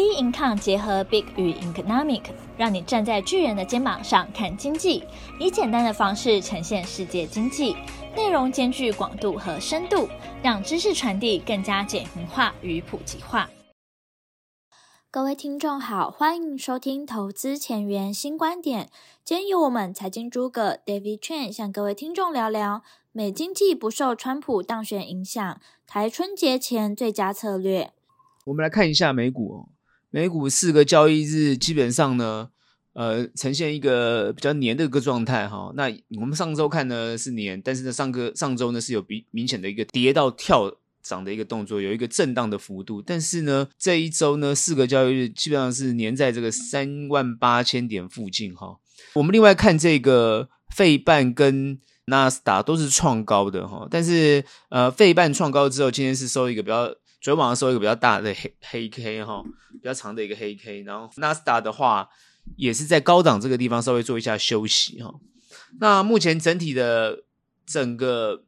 B Income 结合 Big 与 Economic，让你站在巨人的肩膀上看经济，以简单的方式呈现世界经济，内容兼具广度和深度，让知识传递更加简明化与普及化。各位听众好，欢迎收听投资前沿新观点。今天由我们财经诸葛 David Chen 向各位听众聊聊美经济不受川普当选影响，台春节前最佳策略。我们来看一下美股哦。美股四个交易日基本上呢，呃，呈现一个比较黏的一个状态哈。那我们上周看呢是黏，但是呢上个上周呢是有比明显的一个跌到跳涨的一个动作，有一个震荡的幅度。但是呢这一周呢四个交易日基本上是黏在这个三万八千点附近哈。我们另外看这个费半跟纳斯达都是创高的哈，但是呃费半创高之后，今天是收一个比较。昨天晚上收一个比较大的黑黑 K 哈，比较长的一个黑 K，然后纳斯达的话也是在高档这个地方稍微做一下休息哈。那目前整体的整个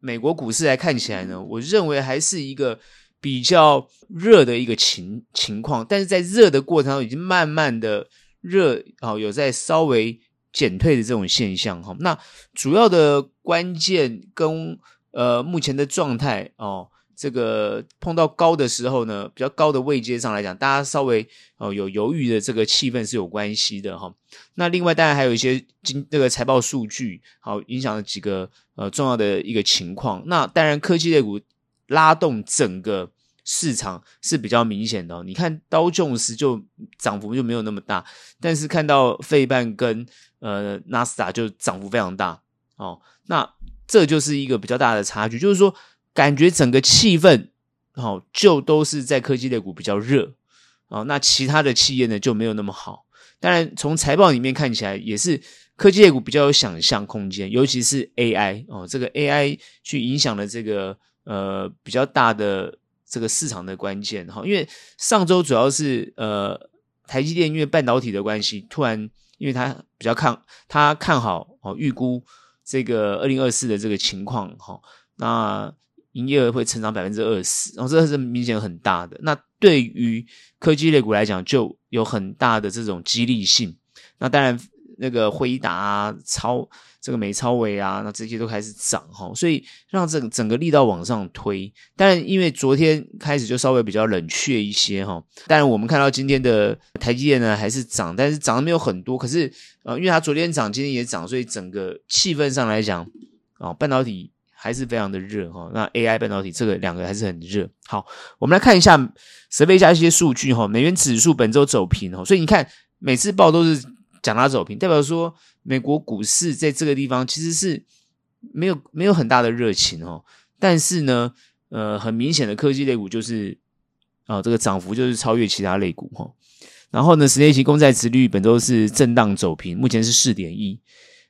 美国股市来看起来呢，我认为还是一个比较热的一个情情况，但是在热的过程中已经慢慢的热啊，有在稍微减退的这种现象哈。那主要的关键跟呃目前的状态哦。这个碰到高的时候呢，比较高的位阶上来讲，大家稍微哦有犹豫的这个气氛是有关系的哈。那另外当然还有一些经这个财报数据，好影响了几个呃重要的一个情况。那当然科技类股拉动整个市场是比较明显的。你看刀琼斯就涨幅就没有那么大，但是看到费半跟呃纳斯达就涨幅非常大哦。那这就是一个比较大的差距，就是说。感觉整个气氛，好，就都是在科技类股比较热，啊，那其他的企业呢就没有那么好。当然，从财报里面看起来，也是科技类股比较有想象空间，尤其是 AI 哦，这个 AI 去影响了这个呃比较大的这个市场的关键哈。因为上周主要是呃台积电因为半导体的关系，突然因为它比较看它看好哦，预估这个二零二四的这个情况哈，那。营业额会成长百分之二十，然后这是明显很大的。那对于科技类股来讲，就有很大的这种激励性。那当然，那个辉达啊、超这个美超微啊，那这些都开始涨哈，所以让整整个力道往上推。当然，因为昨天开始就稍微比较冷却一些哈。当然，我们看到今天的台积电呢还是涨，但是涨的没有很多。可是呃，因为它昨天涨，今天也涨，所以整个气氛上来讲，哦，半导体。还是非常的热哈，那 AI 半导体这个两个还是很热。好，我们来看一下设备加一些数据哈，美元指数本周走平哦，所以你看每次报都是讲它走平，代表说美国股市在这个地方其实是没有没有很大的热情哦。但是呢，呃，很明显的科技类股就是啊、呃，这个涨幅就是超越其他类股哈。然后呢，十年期公债殖率本周是震荡走平，目前是四点一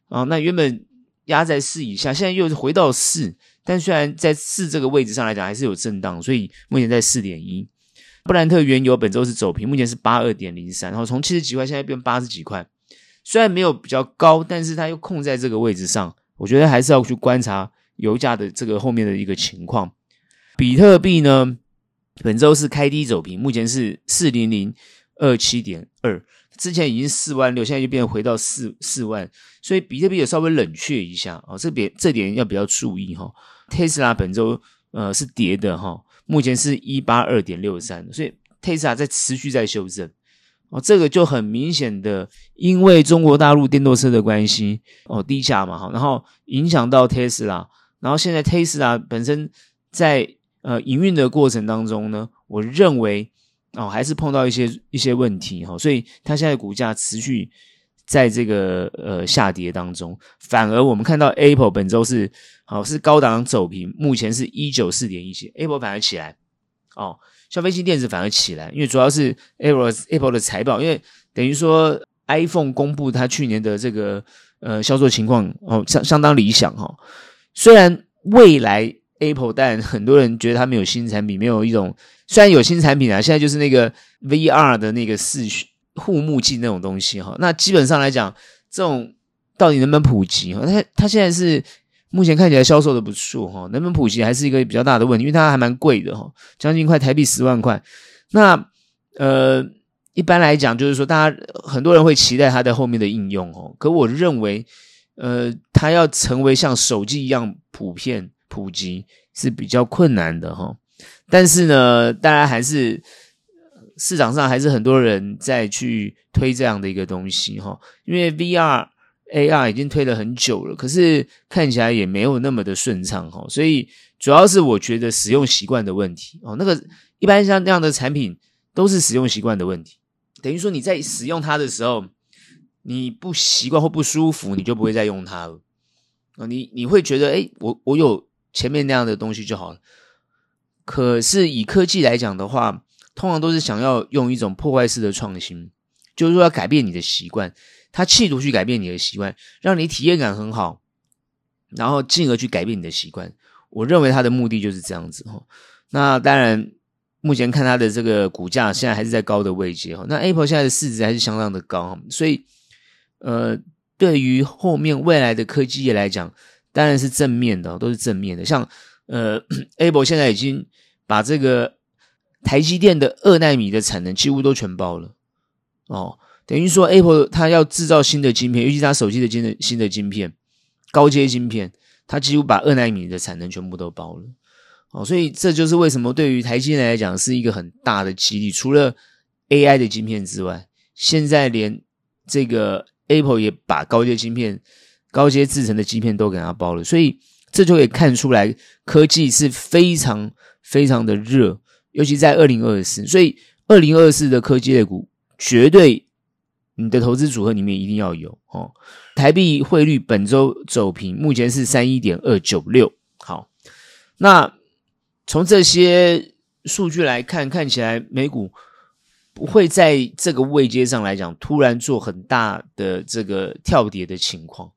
啊，那原本。压在四以下，现在又回到四，但虽然在四这个位置上来讲还是有震荡，所以目前在四点一。布兰特原油本周是走平，目前是八二点零三，然后从七十几块现在变八十几块，虽然没有比较高，但是它又控在这个位置上，我觉得还是要去观察油价的这个后面的一个情况。比特币呢，本周是开低走平，目前是四零零二七点二。之前已经四万六，现在又变回到四四万，所以比特币也稍微冷却一下哦，这边这点要比较注意哈。特斯拉本周呃是跌的哈，目前是一八二点六三，所以特斯拉在持续在修正哦，这个就很明显的因为中国大陆电动车的关系哦低价嘛哈，然后影响到特斯拉，然后现在特斯拉本身在呃营运的过程当中呢，我认为。哦，还是碰到一些一些问题哈，所以它现在股价持续在这个呃下跌当中。反而我们看到 Apple 本周是好是高档走平，目前是一九四点一七，Apple 反而起来哦，消费性电子反而起来，因为主要是 Apple Apple 的财报，因为等于说 iPhone 公布它去年的这个呃销售情况哦相相当理想哈，虽然未来。Apple，但很多人觉得它没有新产品，没有一种虽然有新产品啊，现在就是那个 VR 的那个视护目镜那种东西哈。那基本上来讲，这种到底能不能普及哈？它它现在是目前看起来销售的不错哈，能不能普及还是一个比较大的问题，因为它还蛮贵的哈，将近快台币十万块。那呃，一般来讲，就是说，大家很多人会期待它的后面的应用哦。可我认为，呃，它要成为像手机一样普遍普及是比较困难的哈。但是呢，当然还是市场上还是很多人在去推这样的一个东西哈。因为 VR、AR 已经推了很久了，可是看起来也没有那么的顺畅哈。所以主要是我觉得使用习惯的问题哦。那个一般像那样的产品都是使用习惯的问题，等于说你在使用它的时候，你不习惯或不舒服，你就不会再用它了啊。你你会觉得，诶，我我有前面那样的东西就好了。可是以科技来讲的话，通常都是想要用一种破坏式的创新，就是说要改变你的习惯，他企图去改变你的习惯，让你体验感很好，然后进而去改变你的习惯。我认为他的目的就是这样子哈。那当然，目前看它的这个股价现在还是在高的位阶哈。那 Apple 现在的市值还是相当的高，所以呃，对于后面未来的科技业来讲，当然是正面的，都是正面的，像。呃，Apple 现在已经把这个台积电的二纳米的产能几乎都全包了哦，等于说 Apple 它要制造新的晶片，尤其它手机的新的新的晶片，高阶晶片，它几乎把二纳米的产能全部都包了哦，所以这就是为什么对于台积电来讲是一个很大的激励。除了 AI 的晶片之外，现在连这个 Apple 也把高阶晶片、高阶制程的晶片都给它包了，所以。这就可以看出来，科技是非常非常的热，尤其在二零二四。所以，二零二四的科技类股绝对你的投资组合里面一定要有哦。台币汇率本周走平，目前是三一点二九六。好，那从这些数据来看，看起来美股不会在这个位阶上来讲突然做很大的这个跳跌的情况。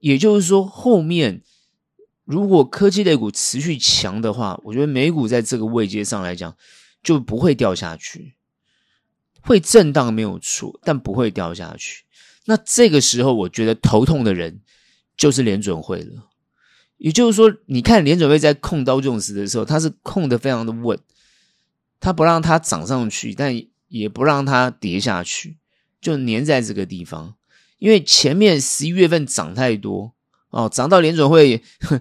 也就是说，后面。如果科技类股持续强的话，我觉得美股在这个位阶上来讲就不会掉下去，会震荡没有错，但不会掉下去。那这个时候，我觉得头痛的人就是联准会了。也就是说，你看联准会在控道琼斯的时候，它是控得非常的稳，它不让它涨上去，但也不让它跌下去，就黏在这个地方。因为前面十一月份涨太多哦，涨到联准会。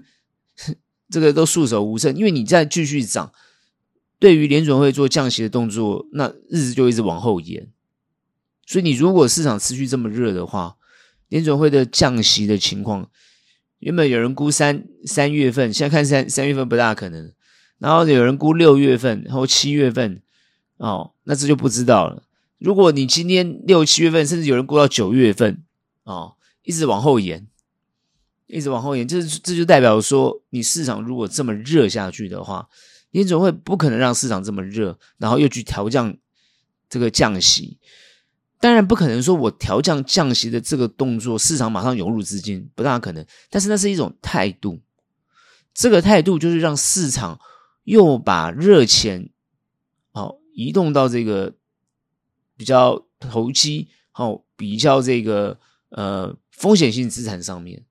这个都束手无策，因为你再继续涨，对于联准会做降息的动作，那日子就一直往后延。所以你如果市场持续这么热的话，联准会的降息的情况，原本有人估三三月份，现在看三三月份不大可能，然后有人估六月份，然后七月份，哦，那这就不知道了。如果你今天六七月份，甚至有人估到九月份，哦，一直往后延。一直往后延，这这就代表说，你市场如果这么热下去的话，联总会不可能让市场这么热，然后又去调降这个降息。当然不可能说我调降降息的这个动作，市场马上涌入资金，不大可能。但是那是一种态度，这个态度就是让市场又把热钱哦移动到这个比较投机、哦比较这个呃风险性资产上面。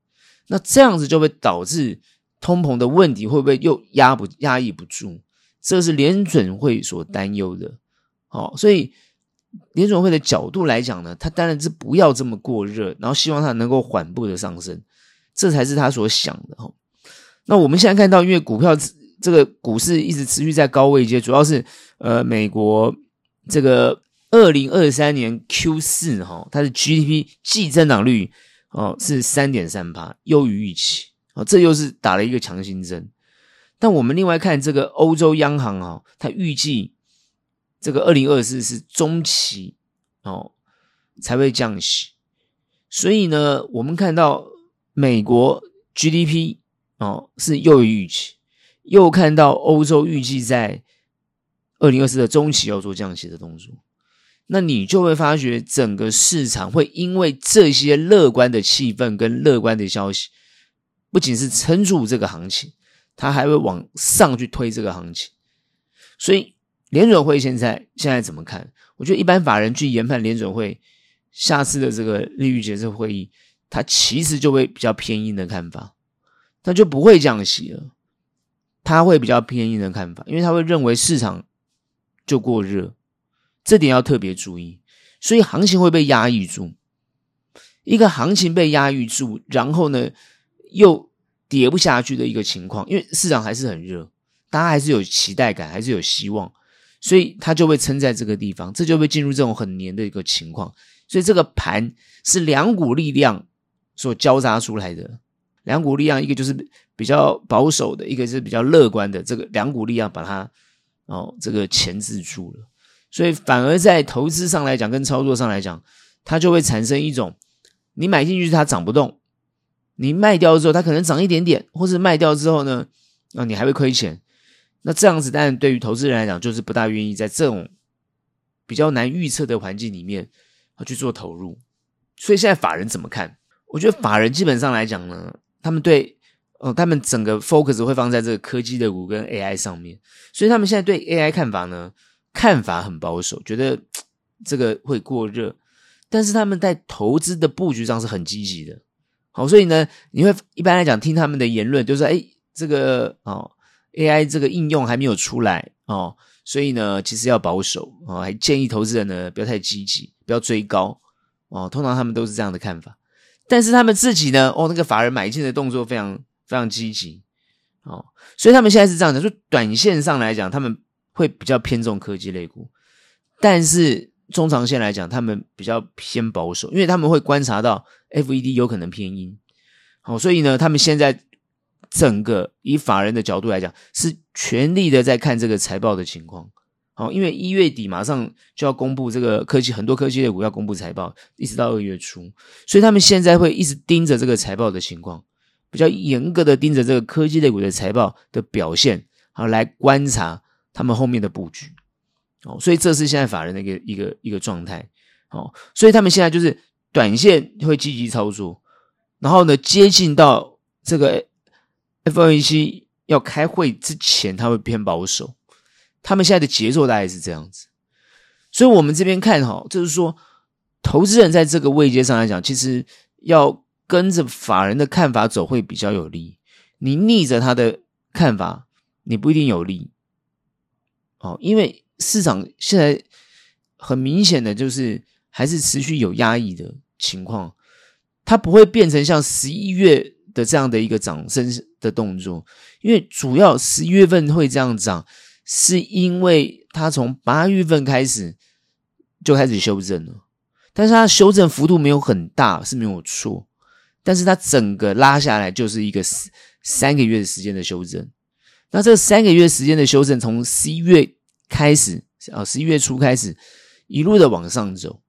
那这样子就会导致通膨的问题会不会又压不压抑不住？这是联准会所担忧的。哦，所以联准会的角度来讲呢，他当然是不要这么过热，然后希望它能够缓步的上升，这才是他所想的。哈，那我们现在看到，因为股票这个股市一直持续在高位阶，主要是呃美国这个二零二三年 Q 四哈，它的 GDP 季增长率。哦，是三点三八，优于预期。哦，这又是打了一个强心针。但我们另外看这个欧洲央行哈，它预计这个二零二四是中期哦才会降息。所以呢，我们看到美国 GDP 哦是优于预期，又看到欧洲预计在二零二四的中期要做降息的动作。那你就会发觉，整个市场会因为这些乐观的气氛跟乐观的消息，不仅是撑住这个行情，它还会往上去推这个行情。所以联准会现在现在怎么看？我觉得一般法人去研判联准会下次的这个利率决策会议，它其实就会比较偏硬的看法，它就不会降息了。它会比较偏硬的看法，因为它会认为市场就过热。这点要特别注意。所以行情会被压抑住，一个行情被压抑住，然后呢又跌不下去的一个情况，因为市场还是很热，大家还是有期待感，还是有希望，所以它就会撑在这个地方，这就会进入这种很黏的一个情况。所以这个盘是两股力量所交杂出来的，两股力量，一个就是比较保守的，一个是比较乐观的，这个两股力量把它哦这个钳制住了。所以反而在投资上来讲，跟操作上来讲，它就会产生一种，你买进去它涨不动，你卖掉之后它可能涨一点点，或是卖掉之后呢，啊你还会亏钱。那这样子当然对于投资人来讲，就是不大愿意在这种比较难预测的环境里面啊去做投入。所以现在法人怎么看？我觉得法人基本上来讲呢，他们对呃他们整个 focus 会放在这个科技的股跟 AI 上面，所以他们现在对 AI 看法呢？看法很保守，觉得这个会过热，但是他们在投资的布局上是很积极的。好，所以呢，你会一般来讲听他们的言论，就是哎，这个哦，AI 这个应用还没有出来哦，所以呢，其实要保守哦，还建议投资人呢不要太积极，不要追高哦。通常他们都是这样的看法，但是他们自己呢，哦，那个法人买进的动作非常非常积极哦，所以他们现在是这样的，说短线上来讲，他们。会比较偏重科技类股，但是中长线来讲，他们比较偏保守，因为他们会观察到 FED 有可能偏鹰，好，所以呢，他们现在整个以法人的角度来讲，是全力的在看这个财报的情况，好，因为一月底马上就要公布这个科技，很多科技类股要公布财报，一直到二月初，所以他们现在会一直盯着这个财报的情况，比较严格的盯着这个科技类股的财报的表现，好来观察。他们后面的布局，哦，所以这是现在法人的一个一个一个状态，哦，所以他们现在就是短线会积极操作，然后呢，接近到这个 FOMC 要开会之前，他会偏保守。他们现在的节奏大概是这样子，所以我们这边看哈，就是说，投资人在这个位阶上来讲，其实要跟着法人的看法走会比较有利，你逆着他的看法，你不一定有利。哦，因为市场现在很明显的就是还是持续有压抑的情况，它不会变成像十一月的这样的一个涨升的动作，因为主要十一月份会这样涨，是因为它从八月份开始就开始修正了，但是它修正幅度没有很大是没有错，但是它整个拉下来就是一个三三个月的时间的修正。那这三个月时间的修正，从十一月开始啊，十一月初开始，一路的往上走，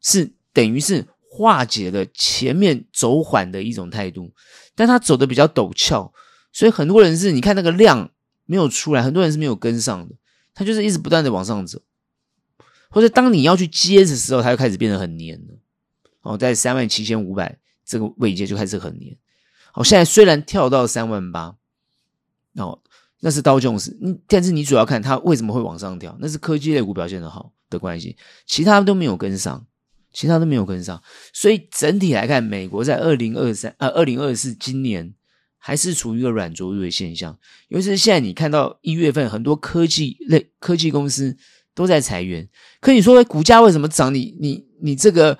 是等于是化解了前面走缓的一种态度，但它走的比较陡峭，所以很多人是你看那个量没有出来，很多人是没有跟上的，它就是一直不断的往上走，或者当你要去接的时候，它就开始变得很黏了，哦，在三万七千五百这个位阶就开始很黏，好，现在虽然跳到三万八。哦，那是刀琼斯，你但是你主要看它为什么会往上跳，那是科技类股表现的好的关系，其他都没有跟上，其他都没有跟上，所以整体来看，美国在二零二三呃二零二四今年还是处于一个软着陆的现象，尤其是现在你看到一月份很多科技类科技公司都在裁员，可你说股价为什么涨？你你你这个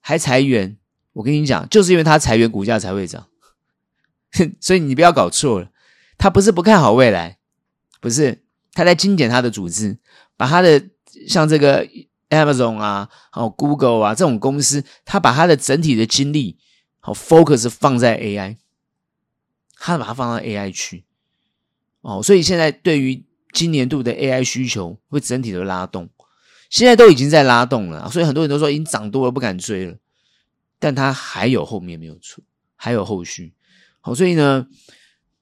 还裁员？我跟你讲，就是因为它裁员，股价才会涨，所以你不要搞错了。他不是不看好未来，不是他在精简他的组织，把他的像这个 Amazon 啊，好 Google 啊这种公司，他把他的整体的精力好 focus 放在 AI，他把它放到 AI 去，哦，所以现在对于今年度的 AI 需求会整体的拉动，现在都已经在拉动了，所以很多人都说已经涨多了不敢追了，但他还有后面没有出，还有后续，好，所以呢。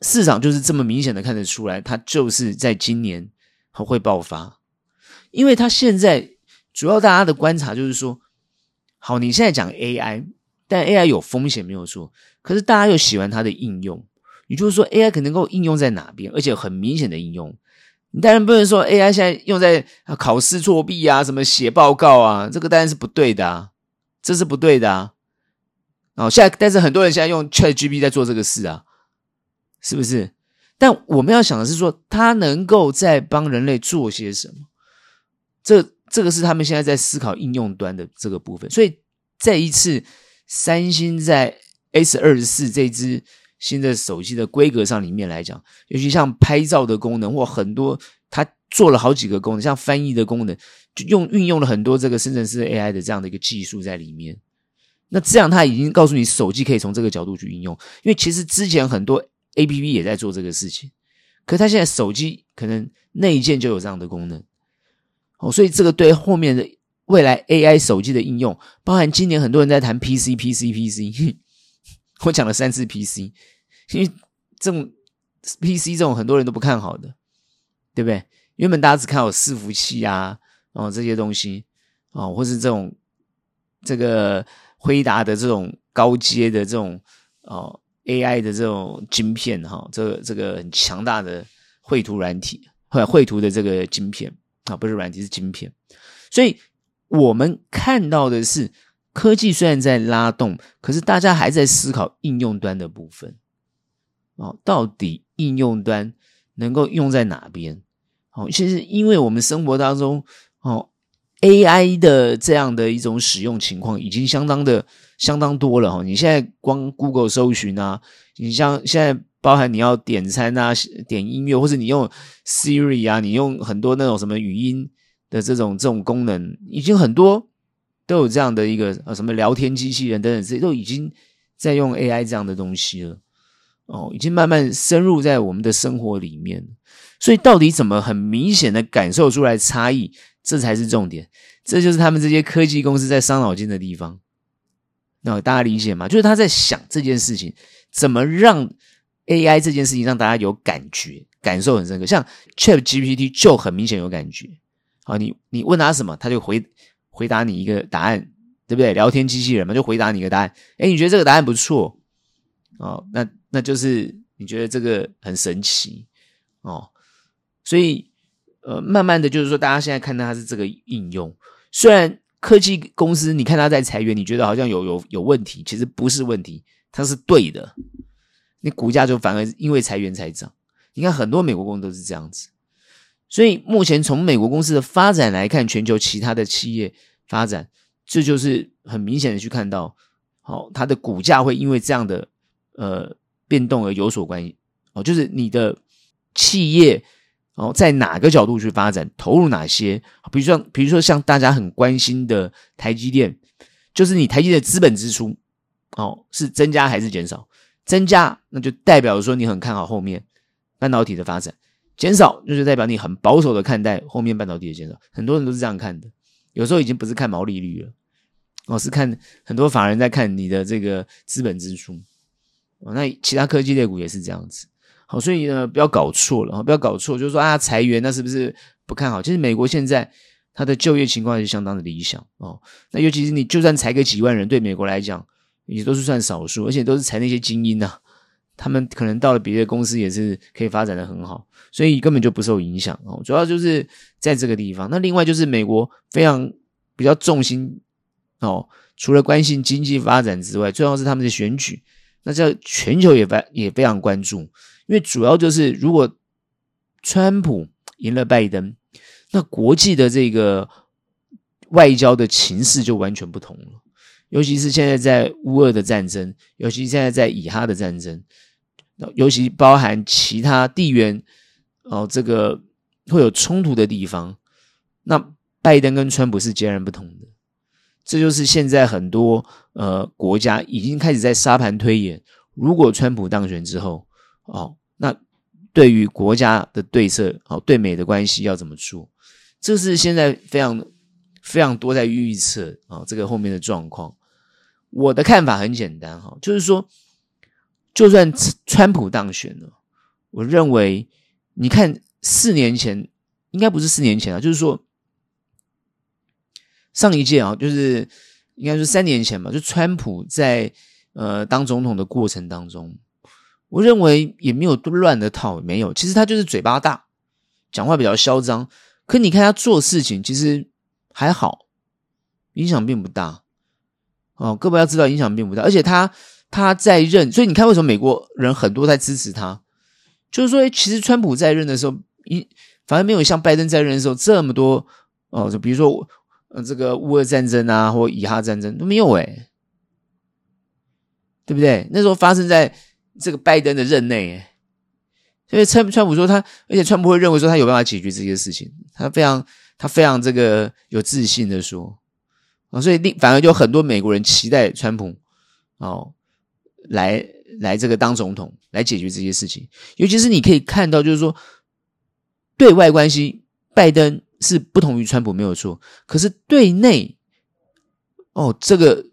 市场就是这么明显的看得出来，它就是在今年会爆发，因为它现在主要大家的观察就是说，好，你现在讲 AI，但 AI 有风险没有错，可是大家又喜欢它的应用，也就是说 AI 可能够应用在哪边，而且很明显的应用，你当然不能说 AI 现在用在考试作弊啊，什么写报告啊，这个当然是不对的啊，这是不对的啊，哦，现在但是很多人现在用 ChatGPT 在做这个事啊。是不是？但我们要想的是说，它能够在帮人类做些什么？这这个是他们现在在思考应用端的这个部分。所以这一次，三星在 S 二十四这支新的手机的规格上里面来讲，尤其像拍照的功能或很多，它做了好几个功能，像翻译的功能，就用运用了很多这个生成式 AI 的这样的一个技术在里面。那这样，他已经告诉你，手机可以从这个角度去应用。因为其实之前很多 APP 也在做这个事情，可是他现在手机可能内建就有这样的功能。哦，所以这个对后面的未来 AI 手机的应用，包含今年很多人在谈 PC，PC，PC。我讲了三次 PC，因为这种 PC 这种很多人都不看好的，对不对？原本大家只看好伺服器啊，哦这些东西，哦或是这种这个。辉达的这种高阶的这种哦 AI 的这种晶片哈、这个这个很强大的绘图软体，或者绘图的这个晶片啊、不是软体是晶片。所以我们看到的是科技虽然在拉动，可是大家还在思考应用端的部分哦，到底应用端能够用在哪边？哦，其实因为我们生活当中哦。AI 的这样的一种使用情况已经相当的相当多了哈，你现在光 Google 搜寻啊，你像现在包含你要点餐啊、点音乐，或者你用 Siri 啊，你用很多那种什么语音的这种这种功能，已经很多都有这样的一个呃什么聊天机器人等等，这些都已经在用 AI 这样的东西了。哦，已经慢慢深入在我们的生活里面，所以到底怎么很明显的感受出来差异？这才是重点，这就是他们这些科技公司在伤脑筋的地方。那大家理解吗？就是他在想这件事情，怎么让 AI 这件事情让大家有感觉、感受很深刻。像 ChatGPT 就很明显有感觉。好，你你问他什么，他就回回答你一个答案，对不对？聊天机器人嘛，就回答你一个答案。诶，你觉得这个答案不错哦？那那就是你觉得这个很神奇哦，所以。呃，慢慢的就是说，大家现在看到它是这个应用，虽然科技公司你看它在裁员，你觉得好像有有有问题，其实不是问题，它是对的。你股价就反而因为裁员才涨。你看很多美国公司都是这样子，所以目前从美国公司的发展来看，全球其他的企业发展，这就是很明显的去看到，好，它的股价会因为这样的呃变动而有所关系。哦，就是你的企业。哦，在哪个角度去发展，投入哪些？比如说，比如说像大家很关心的台积电，就是你台积的资本支出，哦，是增加还是减少？增加，那就代表说你很看好后面半导体的发展；减少，那就代表你很保守的看待后面半导体的减少。很多人都是这样看的，有时候已经不是看毛利率了，哦，是看很多法人在看你的这个资本支出。哦，那其他科技类股也是这样子。好，所以呢，不要搞错了，不要搞错，就是说啊，裁员那是不是不看好？其实美国现在它的就业情况是相当的理想哦。那尤其是你就算裁个几万人，对美国来讲也都是算少数，而且都是裁那些精英呐、啊，他们可能到了别的公司也是可以发展的很好，所以根本就不受影响哦。主要就是在这个地方。那另外就是美国非常比较重心哦，除了关心经济发展之外，最重要是他们的选举，那这全球也非也非常关注。因为主要就是，如果川普赢了拜登，那国际的这个外交的情势就完全不同了。尤其是现在在乌俄的战争，尤其现在在以哈的战争，尤其包含其他地缘哦，这个会有冲突的地方，那拜登跟川普是截然不同的。这就是现在很多呃国家已经开始在沙盘推演，如果川普当选之后。哦，那对于国家的对策，哦，对美的关系要怎么做？这是现在非常非常多在预测啊，哦，这个后面的状况。我的看法很简单哈，就是说，就算川普当选了，我认为，你看四年前，应该不是四年前啊，就是说上一届啊，就是应该是三年前吧，就川普在呃当总统的过程当中。我认为也没有乱的套，没有。其实他就是嘴巴大，讲话比较嚣张。可你看他做事情，其实还好，影响并不大。哦，各位要知道，影响并不大。而且他他在任，所以你看为什么美国人很多在支持他？就是说，其实川普在任的时候，一反而没有像拜登在任的时候这么多哦，就比如说呃这个乌俄战争啊，或以哈战争都没有诶，对不对？那时候发生在这个拜登的任内，所以川川普说他，而且川普会认为说他有办法解决这些事情，他非常他非常这个有自信的说啊，所以另反而就很多美国人期待川普哦来来这个当总统来解决这些事情，尤其是你可以看到就是说对外关系，拜登是不同于川普没有错，可是对内哦这个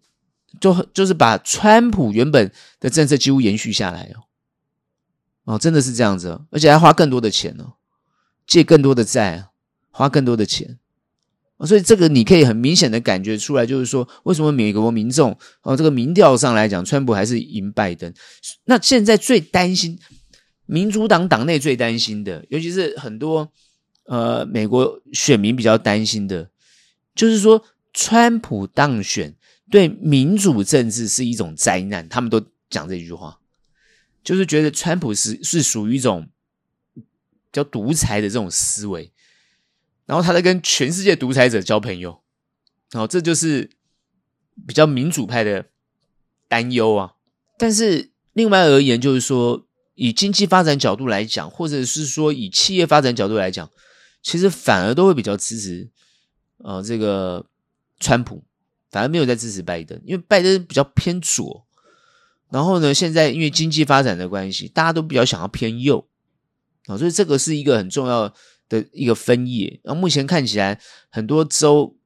就就是把川普原本的政策几乎延续下来哦。哦，真的是这样子，哦而且还花更多的钱哦，借更多的债，花更多的钱，所以这个你可以很明显的感觉出来，就是说为什么美国民众哦，这个民调上来讲，川普还是赢拜登。那现在最担心民主党党内最担心的，尤其是很多呃美国选民比较担心的，就是说川普当选对民主政治是一种灾难，他们都讲这句话。就是觉得川普是是属于一种叫独裁的这种思维，然后他在跟全世界独裁者交朋友，然后这就是比较民主派的担忧啊。但是另外而言，就是说以经济发展角度来讲，或者是说以企业发展角度来讲，其实反而都会比较支持呃这个川普，反而没有在支持拜登，因为拜登比较偏左。然后呢，现在因为经济发展的关系，大家都比较想要偏右啊，所以这个是一个很重要的一个分野。然后目前看起来，很多州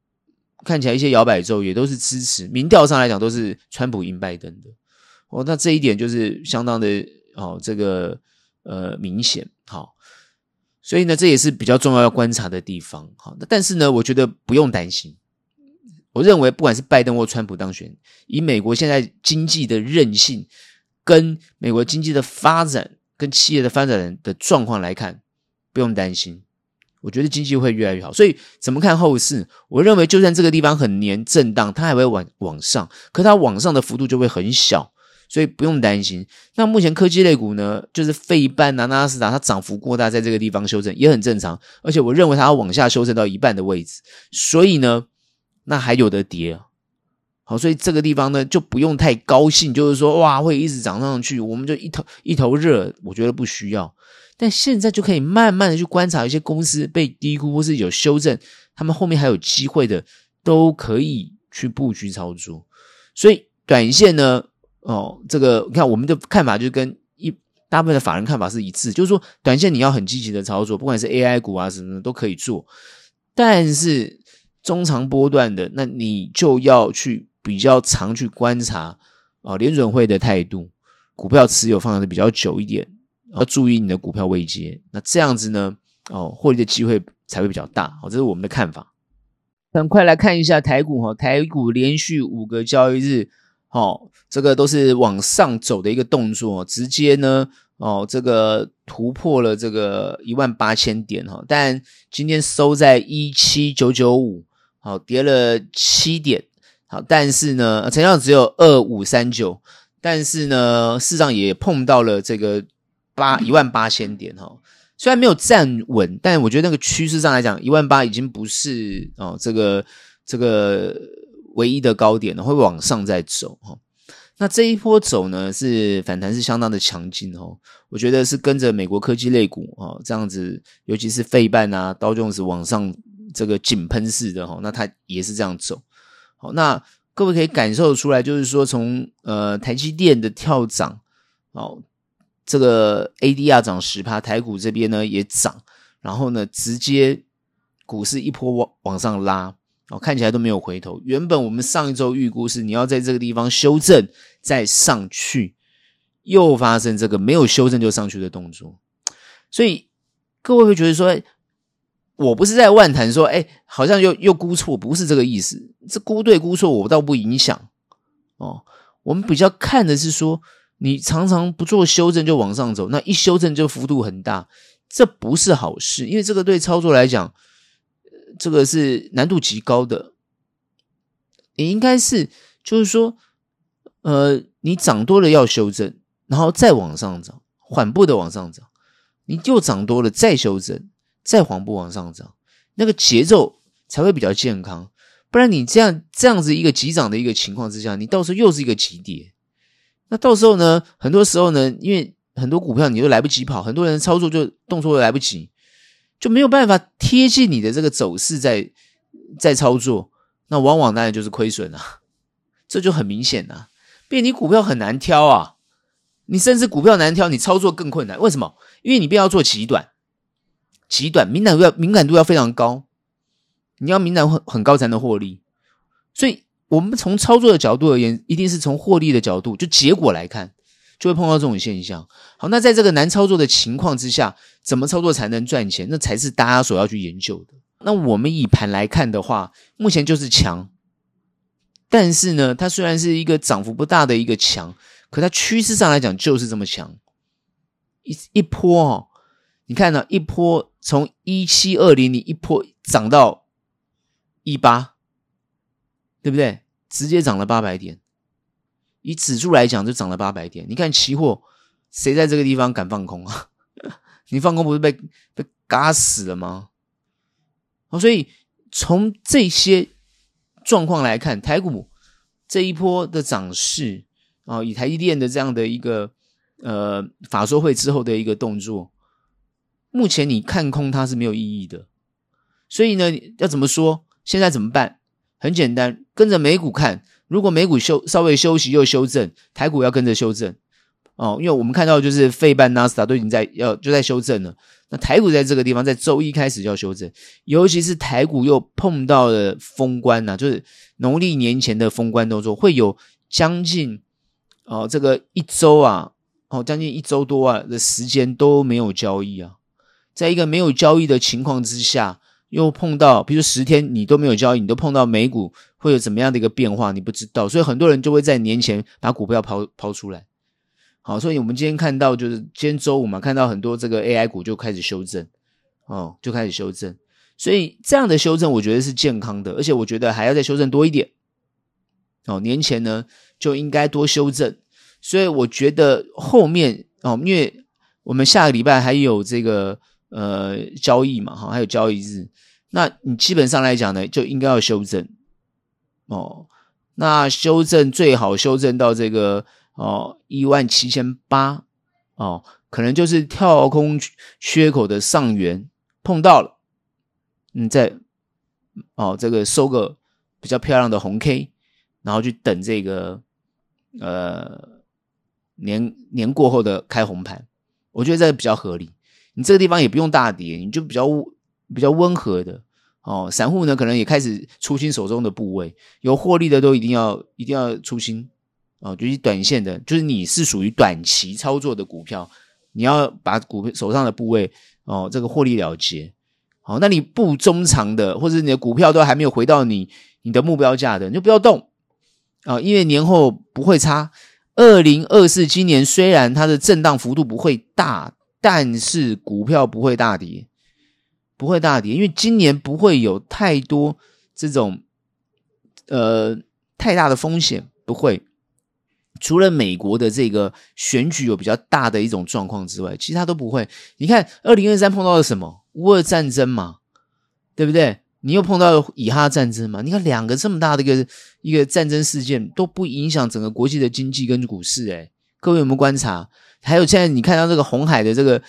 看起来一些摇摆州也都是支持，民调上来讲都是川普赢拜登的。哦，那这一点就是相当的哦，这个呃明显。好，所以呢，这也是比较重要要观察的地方。好，但是呢，我觉得不用担心。我认为，不管是拜登或川普当选，以美国现在经济的韧性，跟美国经济的发展，跟企业的发展的状况来看，不用担心。我觉得经济会越来越好。所以，怎么看后市？我认为，就算这个地方很黏震荡，它还会往往上，可它往上的幅度就会很小，所以不用担心。那目前科技类股呢，就是费半、纳斯达，它涨幅过大，在这个地方修正也很正常。而且，我认为它要往下修正到一半的位置，所以呢。那还有的跌，好，所以这个地方呢就不用太高兴，就是说哇会一直涨上去，我们就一头一头热，我觉得不需要。但现在就可以慢慢的去观察一些公司被低估或是有修正，他们后面还有机会的，都可以去布局操作。所以短线呢，哦，这个你看我们的看法就跟一大部分的法人看法是一致，就是说短线你要很积极的操作，不管是 AI 股啊什么的都可以做，但是。中长波段的，那你就要去比较长去观察啊，联准会的态度，股票持有放的比较久一点，要注意你的股票位阶，那这样子呢，哦，获利的机会才会比较大。哦，这是我们的看法。很快来看一下台股哈，台股连续五个交易日，哦，这个都是往上走的一个动作，直接呢，哦，这个突破了这个一万八千点哈，但今天收在一七九九五。好，跌了七点，好，但是呢，成交量只有二五三九，但是呢，市场也碰到了这个八一万八千点哈，虽然没有站稳，但我觉得那个趋势上来讲，一万八已经不是哦这个这个唯一的高点了，会往上再走哈。那这一波走呢，是反弹是相当的强劲哦，我觉得是跟着美国科技类股哦这样子，尤其是费半啊、刀琼斯往上。这个井喷式的哈，那它也是这样走。好，那各位可以感受出来，就是说从呃台积电的跳涨，哦，这个 ADR 涨十趴，台股这边呢也涨，然后呢直接股市一波往往上拉，哦，看起来都没有回头。原本我们上一周预估是你要在这个地方修正再上去，又发生这个没有修正就上去的动作，所以各位会觉得说。我不是在万谈说，哎，好像又又估错，不是这个意思。这估对估错，我倒不影响哦。我们比较看的是说，你常常不做修正就往上走，那一修正就幅度很大，这不是好事，因为这个对操作来讲，这个是难度极高的。也应该是，就是说，呃，你涨多了要修正，然后再往上涨，缓步的往上涨，你又涨多了再修正。再缓步往上涨，那个节奏才会比较健康。不然你这样这样子一个急涨的一个情况之下，你到时候又是一个急跌。那到时候呢，很多时候呢，因为很多股票你都来不及跑，很多人操作就动作都来不及，就没有办法贴近你的这个走势在在操作，那往往当然就是亏损啊，这就很明显啊。变你股票很难挑啊，你甚至股票难挑，你操作更困难。为什么？因为你必须要做极短，极短敏感度要敏感度要非常高，你要敏感很很高才能获利。所以，我们从操作的角度而言，一定是从获利的角度，就结果来看，就会碰到这种现象。好，那在这个难操作的情况之下，怎么操作才能赚钱？那才是大家所要去研究的。那我们以盘来看的话，目前就是强。但是呢，它虽然是一个涨幅不大的一个强，可它趋势上来讲就是这么强。一一波哦，你看呢，一波从一七二零零一波涨到一八，对不对？直接涨了八百点。以指数来讲，就涨了八百点。你看期货，谁在这个地方敢放空啊？你放空不是被被嘎死了吗？哦，所以从这些。状况来看，台股这一波的涨势啊，以台积电的这样的一个呃法说会之后的一个动作，目前你看空它是没有意义的。所以呢，要怎么说？现在怎么办？很简单，跟着美股看。如果美股休稍微休息又修正，台股要跟着修正。哦，因为我们看到就是费半纳斯达都已经在要就在修正了，那台股在这个地方在周一开始就要修正，尤其是台股又碰到了封关呐、啊，就是农历年前的封关动作，会有将近哦这个一周啊，哦将近一周多啊的时间都没有交易啊，在一个没有交易的情况之下，又碰到比如十天你都没有交易，你都碰到美股会有怎么样的一个变化，你不知道，所以很多人就会在年前把股票抛抛出来。好，所以我们今天看到，就是今天周五嘛，看到很多这个 AI 股就开始修正，哦，就开始修正。所以这样的修正，我觉得是健康的，而且我觉得还要再修正多一点。哦，年前呢就应该多修正。所以我觉得后面哦，因为我们下个礼拜还有这个呃交易嘛，哈，还有交易日，那你基本上来讲呢，就应该要修正。哦，那修正最好修正到这个。哦，一万七千八，哦，可能就是跳空缺口的上缘碰到了，你，再哦，这个收个比较漂亮的红 K，然后去等这个呃年年过后的开红盘，我觉得这比较合理。你这个地方也不用大跌，你就比较比较温和的哦。散户呢，可能也开始出清手中的部位，有获利的都一定要一定要出清。哦，就是短线的，就是你是属于短期操作的股票，你要把股票手上的部位哦，这个获利了结。好，那你不中长的，或者你的股票都还没有回到你你的目标价的，你就不要动啊，因为年后不会差。二零二四今年虽然它的震荡幅度不会大，但是股票不会大跌，不会大跌，因为今年不会有太多这种呃太大的风险，不会。除了美国的这个选举有比较大的一种状况之外，其他都不会。你看，二零二三碰到了什么？乌尔战争嘛，对不对？你又碰到了以哈战争嘛？你看，两个这么大的一个一个战争事件都不影响整个国际的经济跟股市。诶，各位有没有观察？还有现在你看到这个红海的这个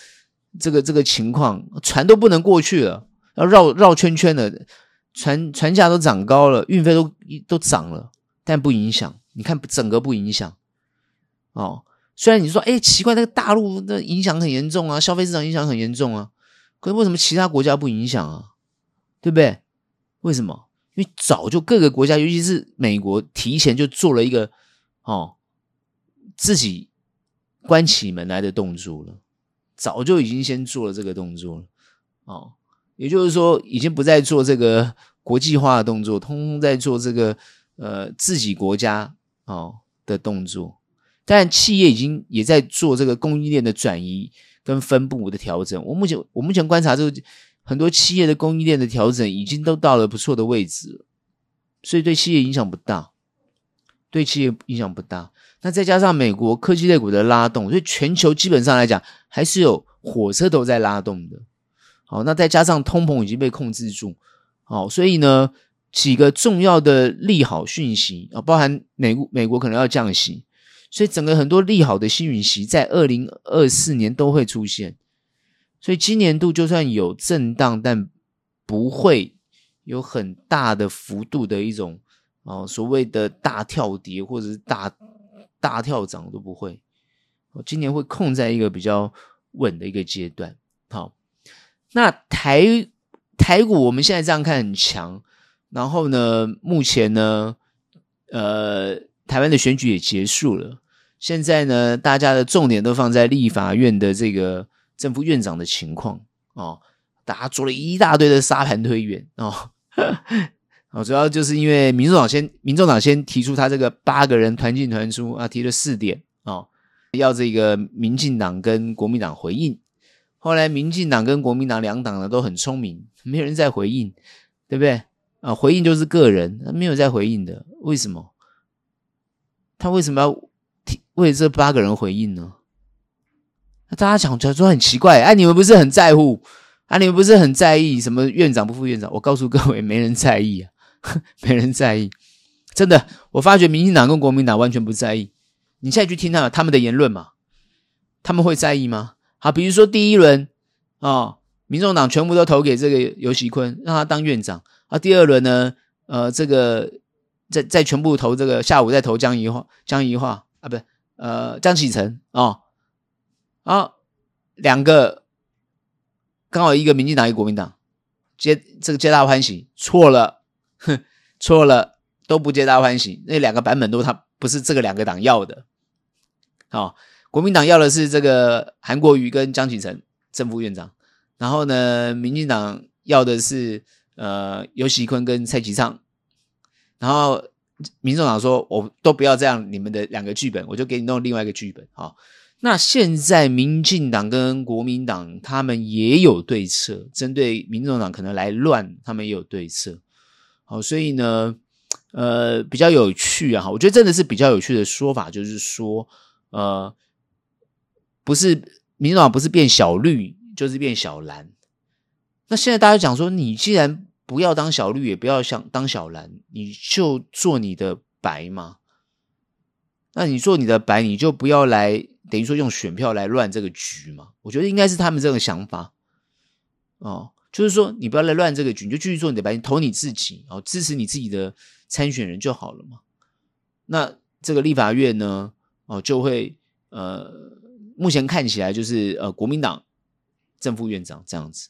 这个这个情况，船都不能过去了，要绕绕圈圈的，船船价都涨高了，运费都都涨了，但不影响。你看，整个不影响哦。虽然你说，哎，奇怪，那个大陆的影响很严重啊，消费市场影响很严重啊。可是为什么其他国家不影响啊？对不对？为什么？因为早就各个国家，尤其是美国，提前就做了一个哦，自己关起门来的动作了。早就已经先做了这个动作了。哦，也就是说，已经不再做这个国际化的动作，通通在做这个呃自己国家。哦的动作，但企业已经也在做这个供应链的转移跟分布的调整。我目前我目前观察，这个很多企业的供应链的调整已经都到了不错的位置，所以对企业影响不大，对企业影响不大。那再加上美国科技类股的拉动，所以全球基本上来讲还是有火车头在拉动的。好，那再加上通膨已经被控制住，好，所以呢，几个重要的利好讯息啊，包含美国美国可能要降息，所以整个很多利好的新讯息在二零二四年都会出现。所以今年度就算有震荡，但不会有很大的幅度的一种哦，所谓的大跳跌或者是大大跳涨都不会。今年会控在一个比较稳的一个阶段。好，那台。台股我们现在这样看很强，然后呢，目前呢，呃，台湾的选举也结束了，现在呢，大家的重点都放在立法院的这个正副院长的情况哦，大家做了一大堆的沙盘推演哦，哦，主要就是因为民众党先，民众党先提出他这个八个人团进团出啊，提了四点哦，要这个民进党跟国民党回应。后来，民进党跟国民党两党呢都很聪明，没有人在回应，对不对？啊，回应就是个人，没有在回应的。为什么？他为什么要提为这八个人回应呢？那大家讲出来说很奇怪，哎，你们不是很在乎？啊，你们不是很在意什么院长不副院长？我告诉各位，没人在意啊，没人在意。真的，我发觉民进党跟国民党完全不在意。你现在去听他们他们的言论嘛，他们会在意吗？好，比如说第一轮啊、哦，民众党全部都投给这个游锡堃，让他当院长。啊，第二轮呢，呃，这个再再全部投这个，下午再投江宜樺，江宜樺啊，不是，呃，江启臣啊，啊，两个刚好一个民进党，一个国民党，皆这个皆大欢喜，错了，哼，错了，都不皆大欢喜，那两个版本都他不是这个两个党要的，好、哦。国民党要的是这个韩国瑜跟江启臣正副院长，然后呢，民进党要的是呃游锡堃跟蔡其昌，然后民众党说我都不要这样，你们的两个剧本，我就给你弄另外一个剧本。好，那现在民进党跟国民党他们也有对策，针对民众党可能来乱，他们也有对策。好，所以呢，呃，比较有趣啊，我觉得真的是比较有趣的说法，就是说，呃。不是民进党不是变小绿，就是变小蓝。那现在大家讲说，你既然不要当小绿，也不要想当小蓝，你就做你的白嘛。那你做你的白，你就不要来，等于说用选票来乱这个局嘛。我觉得应该是他们这种想法哦，就是说你不要来乱这个局，你就继续做你的白，你投你自己哦，支持你自己的参选人就好了嘛。那这个立法院呢，哦，就会呃。目前看起来就是呃国民党正副院长这样子，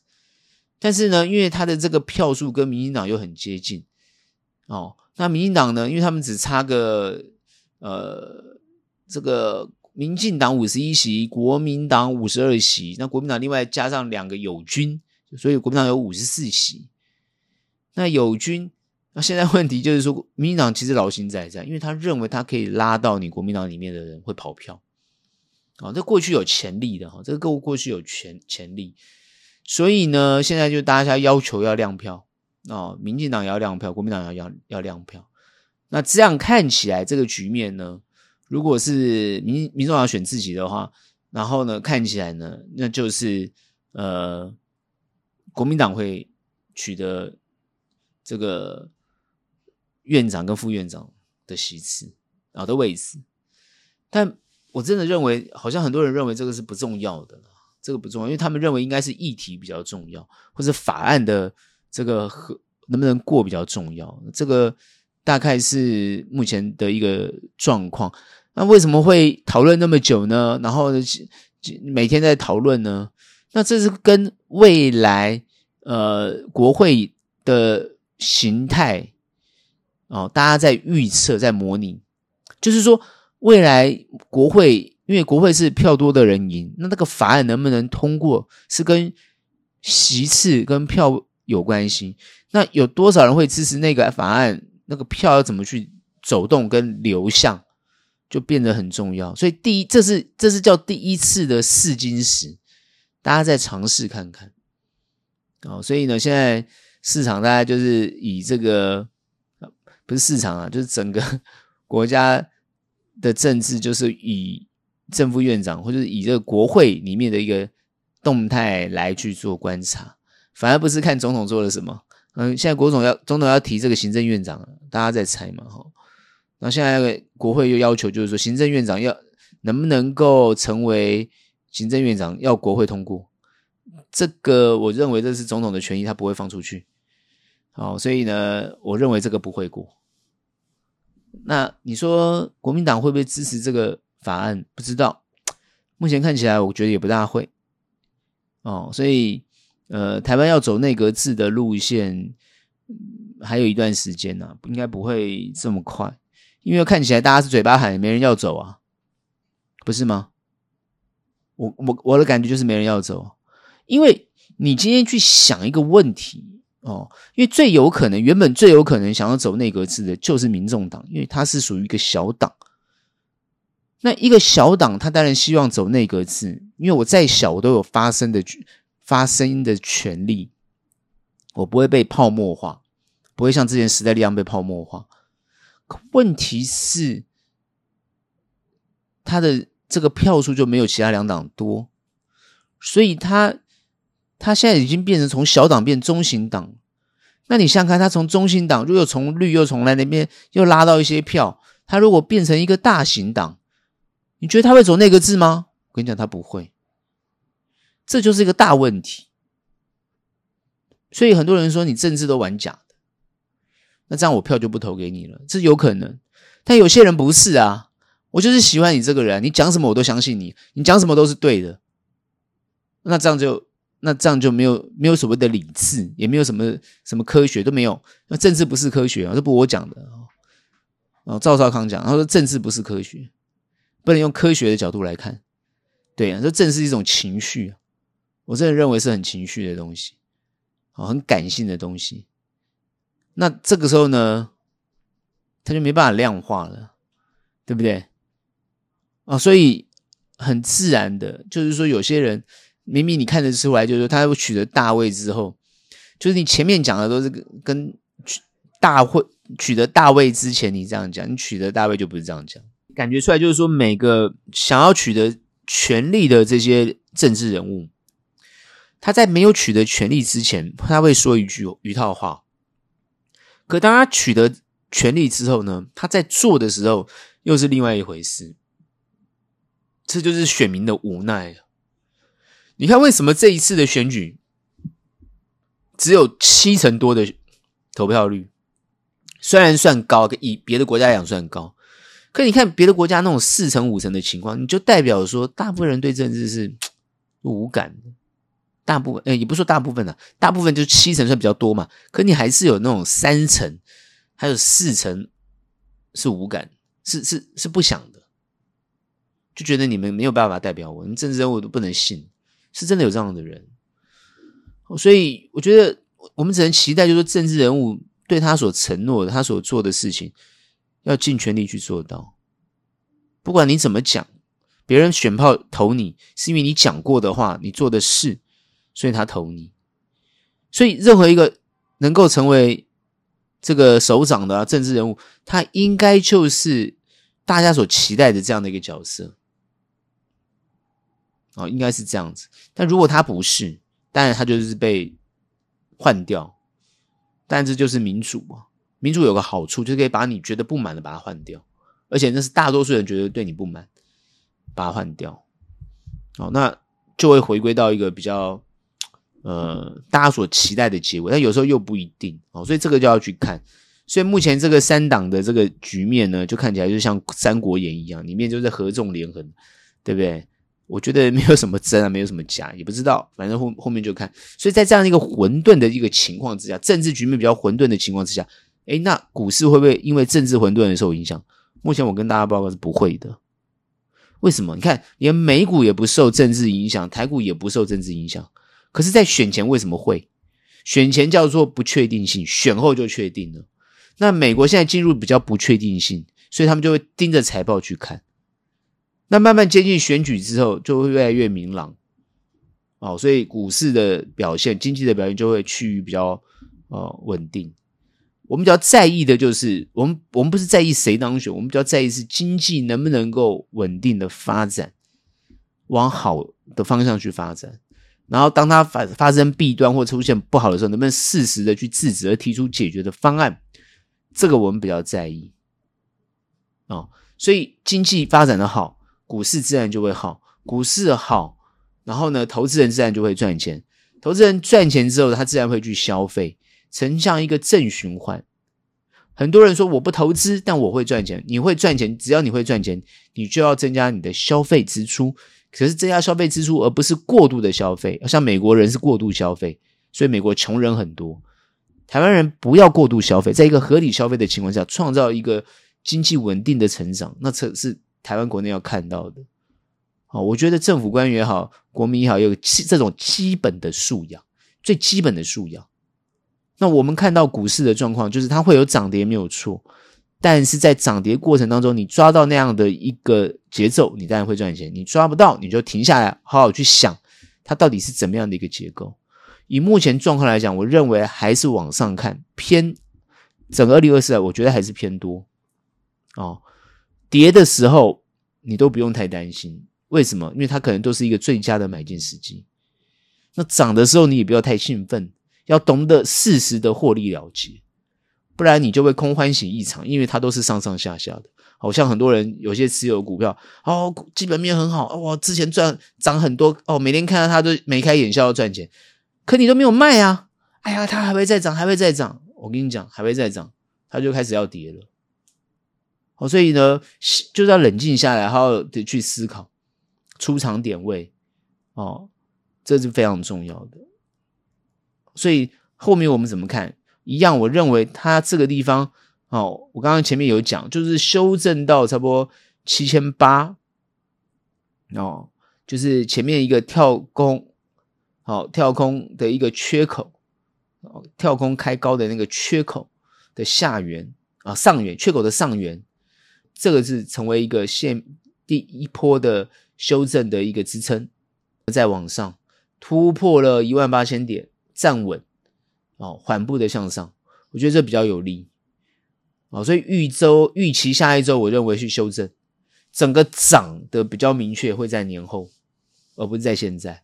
但是呢，因为他的这个票数跟民进党又很接近哦，那民进党呢，因为他们只差个呃这个民进党五十一席，国民党五十二席，那国民党另外加上两个友军，所以国民党有五十四席。那友军，那现在问题就是说，民进党其实劳心在在，因为他认为他可以拉到你国民党里面的人会跑票。啊、哦，这过去有潜力的哈，这个过过去有潜潜力，所以呢，现在就大家要求要亮票哦，民进党也要亮票，国民党也要要亮票。那这样看起来，这个局面呢，如果是民民众党选自己的话，然后呢，看起来呢，那就是呃，国民党会取得这个院长跟副院长的席次啊、哦、的位置，但。我真的认为，好像很多人认为这个是不重要的，这个不重要，因为他们认为应该是议题比较重要，或者法案的这个和能不能过比较重要。这个大概是目前的一个状况。那为什么会讨论那么久呢？然后每天在讨论呢？那这是跟未来呃国会的形态哦，大家在预测，在模拟，就是说。未来国会，因为国会是票多的人赢，那那个法案能不能通过，是跟席次跟票有关系。那有多少人会支持那个法案？那个票要怎么去走动跟流向，就变得很重要。所以第一，这是这是叫第一次的试金石，大家再尝试看看。哦，所以呢，现在市场大概就是以这个，不是市场啊，就是整个 国家。的政治就是以正副院长，或者以这个国会里面的一个动态来去做观察，反而不是看总统做了什么，嗯，现在国总要总统要提这个行政院长，大家在猜嘛，哈。然后现在国会又要求，就是说行政院长要能不能够成为行政院长，要国会通过。这个我认为这是总统的权益，他不会放出去。好，所以呢，我认为这个不会过。那你说国民党会不会支持这个法案？不知道。目前看起来，我觉得也不大会。哦，所以呃，台湾要走内阁制的路线，还有一段时间呢、应该不会这么快。因为看起来大家是嘴巴喊，没人要走啊，不是吗？我我我的感觉就是没人要走，因为你今天去想一个问题哦，因为最有可能，原本最有可能想要走内阁制的就是民众党，因为它是属于一个小党。那一个小党，他当然希望走内阁制，因为我再小，我都有发声的发声的权利，我不会被泡沫化，不会像之前时代力量被泡沫化。可问题是，他的这个票数就没有其他两党多，所以他他现在已经变成从小党变中型党。那你想看，他从中型党，又从绿又从蓝那边又拉到一些票，他如果变成一个大型党，你觉得他会走内阁制吗？我跟你讲，他不会。这就是一个大问题。所以很多人说你政治都玩假的。那这样我票就不投给你了，这有可能。但有些人不是啊，我就是喜欢你这个人，你讲什么我都相信你，你讲什么都是对的。那这样就那这样就没有没有所谓的理智，也没有什么什么科学都没有。那政治不是科学啊，这不我讲的。哦，赵少康讲，他说政治不是科学，不能用科学的角度来看。对啊，这政治是一种情绪，我真的认为是很情绪的东西，哦，很感性的东西。那这个时候呢，他就没办法量化了，对不对？啊，所以很自然的，就是说，有些人明明你看得出来，就是他会取得大位之后，就是你前面讲的都是跟取大会取得大位之前，你这样讲，你取得大位就不是这样讲，感觉出来就是说，每个想要取得权力的这些政治人物，他在没有取得权力之前，他会说一句一套话。可当他取得权力之后呢，他在做的时候又是另外一回事。这就是选民的无奈。你看，为什么这一次的选举只有七成多的投票率？虽然算高，以别的国家来讲算高，可你看别的国家那种四成五成的情况，你就代表说，大部分人对政治是无感的。大部分，呃，也不说大部分了，大部分就七成算比较多嘛。可你还是有那种三成，还有四成是无感，是是是不想的，就觉得你们没有办法代表我，你政治人物都不能信，是真的有这样的人。所以我觉得我们只能期待，就是政治人物对他所承诺的，他所做的事情，要尽全力去做到。不管你怎么讲，别人选票投你，是因为你讲过的话，你做的事。所以他投你，所以任何一个能够成为这个首长的政治人物，他应该就是大家所期待的这样的一个角色，哦，应该是这样子。但如果他不是，当然他就是被换掉。但这就是民主啊，民主有个好处，就可以把你觉得不满的把它换掉，而且那是大多数人觉得对你不满，把它换掉。哦，那就会回归到一个比较。呃，大家所期待的结果，但有时候又不一定哦，所以这个就要去看。所以目前这个三党的这个局面呢，就看起来就像《三国演义》一样，里面就是合纵连横，对不对？我觉得没有什么真啊，没有什么假，也不知道，反正后后面就看。所以在这样一个混沌的一个情况之下，政治局面比较混沌的情况之下，诶，那股市会不会因为政治混沌而受影响？目前我跟大家报告是不会的。为什么？你看，连美股也不受政治影响，台股也不受政治影响。可是，在选前为什么会？选前叫做不确定性，选后就确定了。那美国现在进入比较不确定性，所以他们就会盯着财报去看。那慢慢接近选举之后，就会越来越明朗。哦，所以股市的表现、经济的表现就会趋于比较呃稳定。我们比较在意的就是，我们我们不是在意谁当选，我们比较在意是经济能不能够稳定的发展，往好的方向去发展。然后当它发发生弊端或出现不好的时候，能不能适时的去制止而提出解决的方案？这个我们比较在意。哦，所以经济发展的好，股市自然就会好。股市好，然后呢，投资人自然就会赚钱。投资人赚钱之后，他自然会去消费，呈现一个正循环。很多人说我不投资，但我会赚钱。你会赚钱，只要你会赚钱，你就要增加你的消费支出。可是增加消费支出，而不是过度的消费。像美国人是过度消费，所以美国穷人很多。台湾人不要过度消费，在一个合理消费的情况下，创造一个经济稳定的成长，那这是台湾国内要看到的。哦，我觉得政府官员也好，国民也好，有这种基本的素养，最基本的素养。那我们看到股市的状况，就是它会有涨跌没有错，但是在涨跌过程当中，你抓到那样的一个节奏，你当然会赚钱；你抓不到，你就停下来，好好去想它到底是怎么样的一个结构。以目前状况来讲，我认为还是往上看偏，整个二零二四，我觉得还是偏多哦。跌的时候你都不用太担心，为什么？因为它可能都是一个最佳的买进时机。那涨的时候你也不要太兴奋。要懂得适时的获利了结，不然你就会空欢喜一场，因为它都是上上下下的。好像很多人有些持有股票，哦，基本面很好，哇，之前赚涨很多，哦，每天看到它都眉开眼笑要赚钱，可你都没有卖啊！哎呀，它还会再涨，还会再涨。我跟你讲，还会再涨，它就开始要跌了。哦，所以呢，就是要冷静下来，好好的去思考出场点位，哦，这是非常重要的。所以后面我们怎么看？一样，我认为它这个地方哦，我刚刚前面有讲，就是修正到差不多七千八哦，就是前面一个跳空，好、哦、跳空的一个缺口，哦，跳空开高的那个缺口的下缘啊，上缘缺口的上缘，这个是成为一个现第一波的修正的一个支撑，再往上突破了一万八千点。站稳，哦，缓步的向上，我觉得这比较有利，哦，所以预周预期下一周，我认为去修正，整个涨的比较明确会在年后，而不是在现在。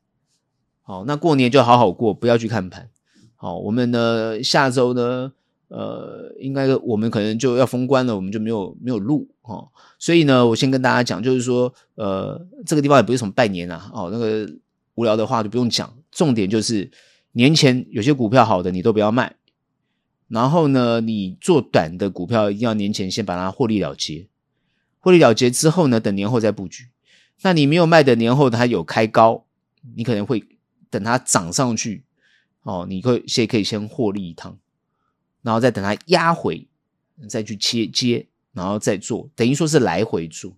好，那过年就好好过，不要去看盘。好，我们呢下周呢，呃，应该我们可能就要封关了，我们就没有没有录哦。所以呢，我先跟大家讲，就是说，呃，这个地方也不是什么拜年啊，哦，那个无聊的话就不用讲，重点就是。年前有些股票好的你都不要卖，然后呢，你做短的股票一定要年前先把它获利了结，获利了结之后呢，等年后再布局。那你没有卖的年后它有开高，你可能会等它涨上去，哦，你会先可以先获利一趟，然后再等它压回，再去切接，然后再做，等于说是来回做。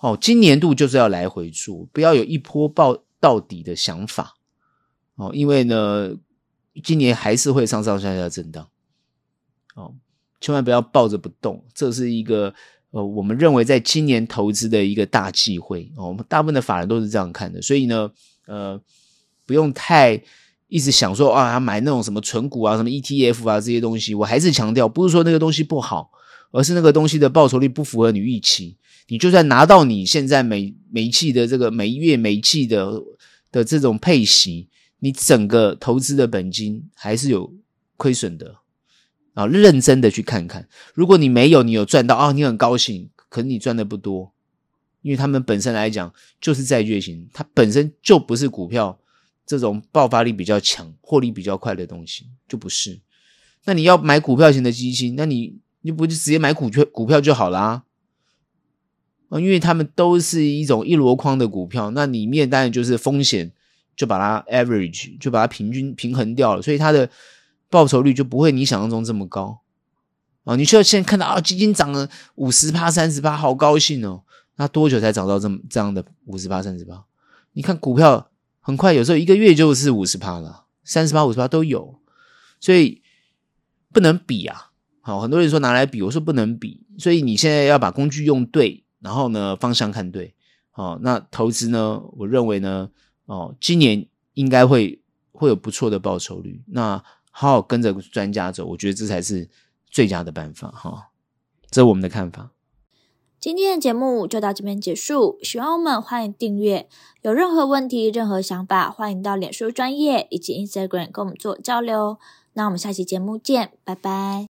哦，今年度就是要来回做，不要有一波爆到底的想法。哦，因为呢，今年还是会上上下下震荡，哦，千万不要抱着不动，这是一个呃，我们认为在今年投资的一个大忌讳哦。我们大部分的法人都是这样看的，所以呢，呃，不用太一直想说啊，买那种什么存股啊、什么 ETF 啊这些东西。我还是强调，不是说那个东西不好，而是那个东西的报酬率不符合你预期。你就算拿到你现在每每一季的这个每月每一季的的这种配息。你整个投资的本金还是有亏损的啊！认真的去看看，如果你没有，你有赚到啊，你很高兴。可是你赚的不多，因为他们本身来讲就是债券型，它本身就不是股票这种爆发力比较强、获利比较快的东西，就不是。那你要买股票型的基金，那你你不就直接买股票股票就好啦啊？因为他们都是一种一箩筐的股票，那里面当然就是风险。就把它 average 就把它平均平衡掉了，所以它的报酬率就不会你想象中这么高啊！你需要现在看到啊，基金涨了五十趴、三十趴，好高兴哦！那多久才涨到这么这样的五十趴、三十趴？你看股票很快，有时候一个月就是五十趴了，三十趴、五十趴都有，所以不能比啊！好，很多人说拿来比，我说不能比，所以你现在要把工具用对，然后呢，方向看对，好，那投资呢，我认为呢。哦，今年应该会会有不错的报酬率。那好好跟着专家走，我觉得这才是最佳的办法哈。这是我们的看法。今天的节目就到这边结束，喜欢我们欢迎订阅。有任何问题、任何想法，欢迎到脸书专业以及 Instagram 跟我们做交流。那我们下期节目见，拜拜。